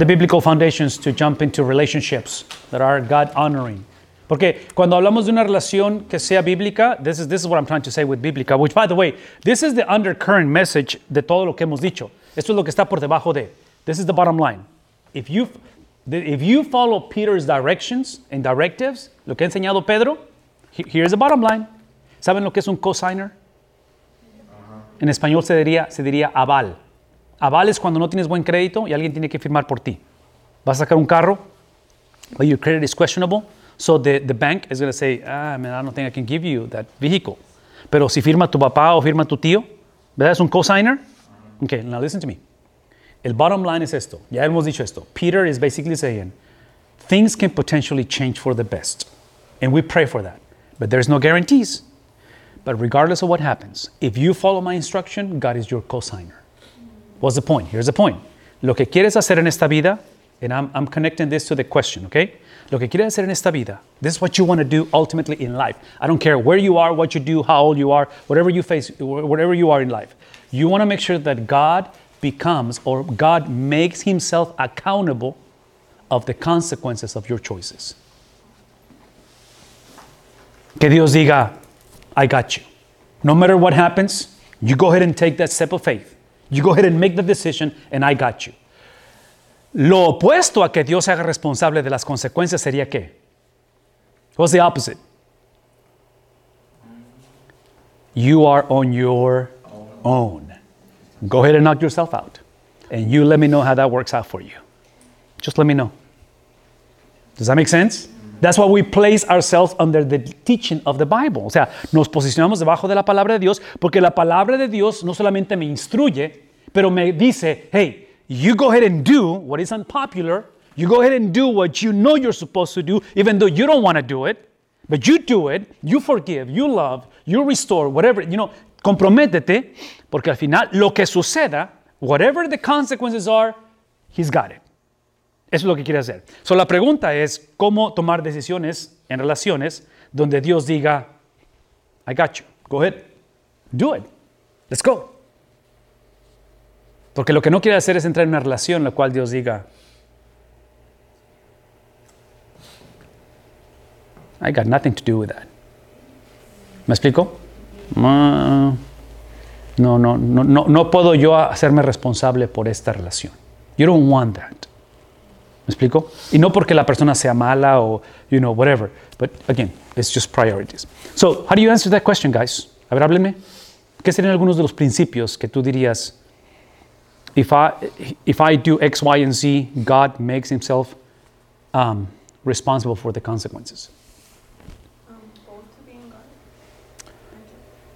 the biblical foundations to jump into relationships that are God honoring. Porque cuando hablamos de una relación que sea bíblica, this is, this is what I'm trying to say with bíblica, which by the way, this is the undercurrent message de todo lo que hemos dicho. Esto es lo que está por debajo de. This is the bottom line. If you, if you follow Peter's directions and directives, lo que ha enseñado Pedro, here's the bottom line. ¿Saben lo que es un cosigner? En español se diría, se diría aval. Aval es cuando no tienes buen crédito y alguien tiene que firmar por ti. Vas a sacar un carro, but your credit is questionable, so the, the bank is going to say, ah, man, I don't think I can give you that vehicle. Pero si firma tu papá o firma tu tío, ¿verdad? Es un cosigner. Okay, now listen to me. El bottom line es esto. Ya hemos dicho esto. Peter is basically saying, things can potentially change for the best. And we pray for that. But there's no guarantees. But regardless of what happens, if you follow my instruction, God is your cosigner. What's the point? Here's the point. Lo que quieres hacer en esta vida, and I'm, I'm connecting this to the question, okay? Lo que quieres hacer en esta vida, this is what you want to do ultimately in life. I don't care where you are, what you do, how old you are, whatever you face, wh- whatever you are in life. You want to make sure that God becomes or God makes himself accountable of the consequences of your choices. Que Dios diga, I got you. No matter what happens, you go ahead and take that step of faith. You go ahead and make the decision, and I got you. Lo opuesto a que Dios se haga responsable de las consecuencias sería qué? What's the opposite? You are on your own. Go ahead and knock yourself out. And you let me know how that works out for you. Just let me know. Does that make sense? That's why we place ourselves under the teaching of the Bible. O sea, nos posicionamos debajo de la palabra de Dios porque la palabra de Dios no solamente me instruye, pero me dice, hey, you go ahead and do what is unpopular. You go ahead and do what you know you're supposed to do, even though you don't want to do it. But you do it, you forgive, you love, you restore, whatever, you know, comprométete, porque al final lo que suceda, whatever the consequences are, He's got it. Eso es lo que quiere hacer. So, la pregunta es cómo tomar decisiones en relaciones donde Dios diga, I got you, go ahead, do it, let's go. Porque lo que no quiere hacer es entrar en una relación en la cual Dios diga, I got nothing to do with that. ¿Me explico? No, no, no, no, no puedo yo hacerme responsable por esta relación. You don't want that. ¿Me explico? Y no porque la persona sea mala o, you know, whatever. But again, it's just priorities. So, how do you answer that question, guys? A ver, háblenme. ¿Qué serían algunos de los principios que tú dirías, if I, if I do X, Y, and Z, God makes himself um, responsible for the consequences?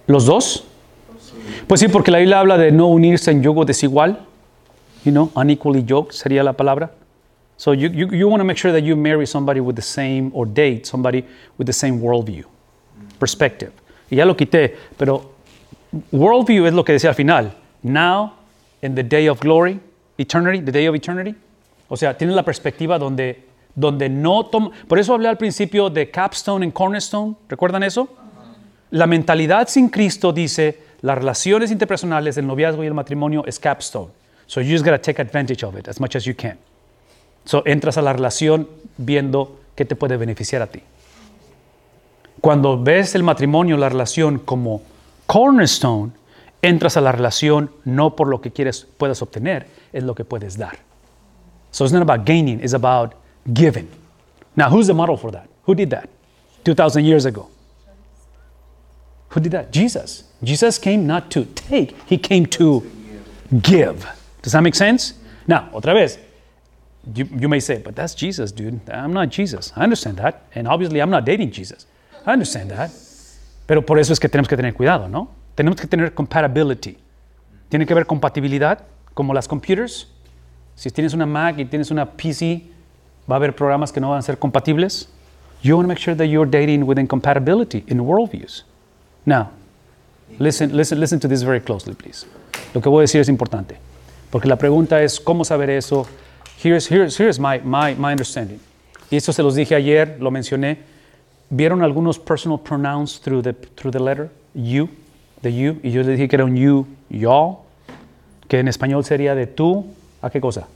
¿Los dos? Pues sí, porque la Biblia habla de no unirse en yugo desigual. You know, unequally yoked sería la palabra. So you, you, you want to make sure that you marry somebody with the same, or date somebody with the same worldview, perspective. Y ya lo quité, pero worldview es lo que decía al final. Now, in the day of glory, eternity, the day of eternity. O sea, tienes la perspectiva donde, donde no toma. Por eso hablé al principio de capstone and cornerstone. ¿Recuerdan eso? La mentalidad sin Cristo dice las relaciones interpersonales, el noviazgo y el matrimonio es capstone. So you just gotta take advantage of it as much as you can. So entras a la relación viendo qué te puede beneficiar a ti. Cuando ves el matrimonio, la relación como cornerstone, entras a la relación no por lo que quieres puedas obtener, es lo que puedes dar. So it's not about gaining, it's about giving. Now, who's the model for that? Who did that 2,000 years ago? Who did that? Jesus. Jesus came not to take, he came to give. Does that make sense? Now, otra vez, you, you may say, but that's Jesus, dude. I'm not Jesus. I understand that. And obviously, I'm not dating Jesus. I understand that. Pero por eso es que tenemos que tener cuidado, ¿no? Tenemos que tener compatibility. Tiene que haber compatibilidad, como las computers. Si tienes una Mac y tienes una PC, va a haber programas que no van a ser compatibles. You want to make sure that you're dating within compatibility in worldviews. Now, listen, listen, listen to this very closely, please. Lo que voy a decir es importante. Porque la pregunta es, ¿cómo saber eso? Here's, here's, here's my, my, my understanding. Y esto se los dije ayer, lo mencioné. ¿Vieron algunos personal pronouns through the, through the letter? You, the you. Y yo le dije que era un you, y'all. Que en español sería de tú, ¿a qué cosa?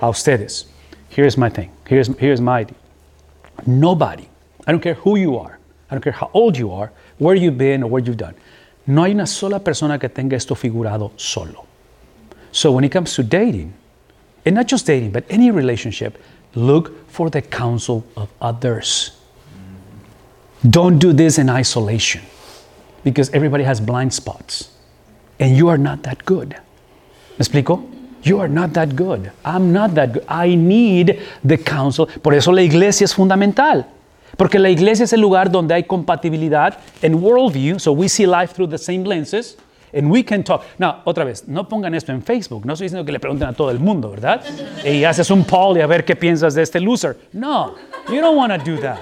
a ustedes. Here's my thing. Here's, here's my idea. Nobody, I don't care who you are, I don't care how old you are, where you've been or what you've done. No hay una sola persona que tenga esto figurado solo. So when it comes to dating, and not just dating, but any relationship, look for the counsel of others. Don't do this in isolation because everybody has blind spots and you are not that good. ¿Me explico? You are not that good. I'm not that good. I need the counsel. Por eso la iglesia es fundamental. Porque la iglesia es el lugar donde hay compatibilidad en worldview, so we see life through the same lenses. And we can talk. Now, otra vez, no pongan esto en Facebook. No estoy diciendo que le pregunten a todo el mundo, ¿verdad? Y haces un poll a ver qué piensas de este loser. No, you don't want to do that.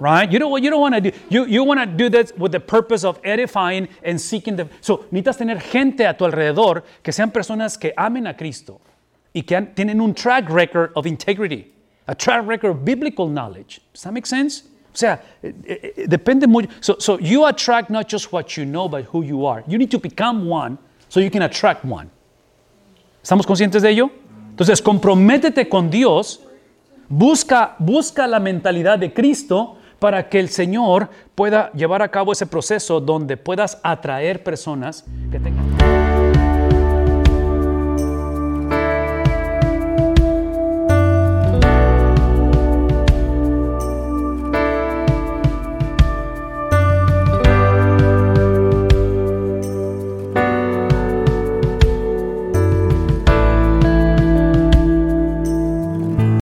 Right? You don't, you don't want to do. You, you want to do that with the purpose of edifying and seeking the. So, necesitas tener gente a tu alrededor que sean personas que amen a Cristo y que tienen un track record of integrity, a track record of biblical knowledge. Does that make sense? O sea, eh, eh, depende mucho. So, so you attract not just what you know, but who you are. You need to become one so you can attract one. ¿Estamos conscientes de ello? Entonces, comprométete con Dios, busca, busca la mentalidad de Cristo para que el Señor pueda llevar a cabo ese proceso donde puedas atraer personas que tengan...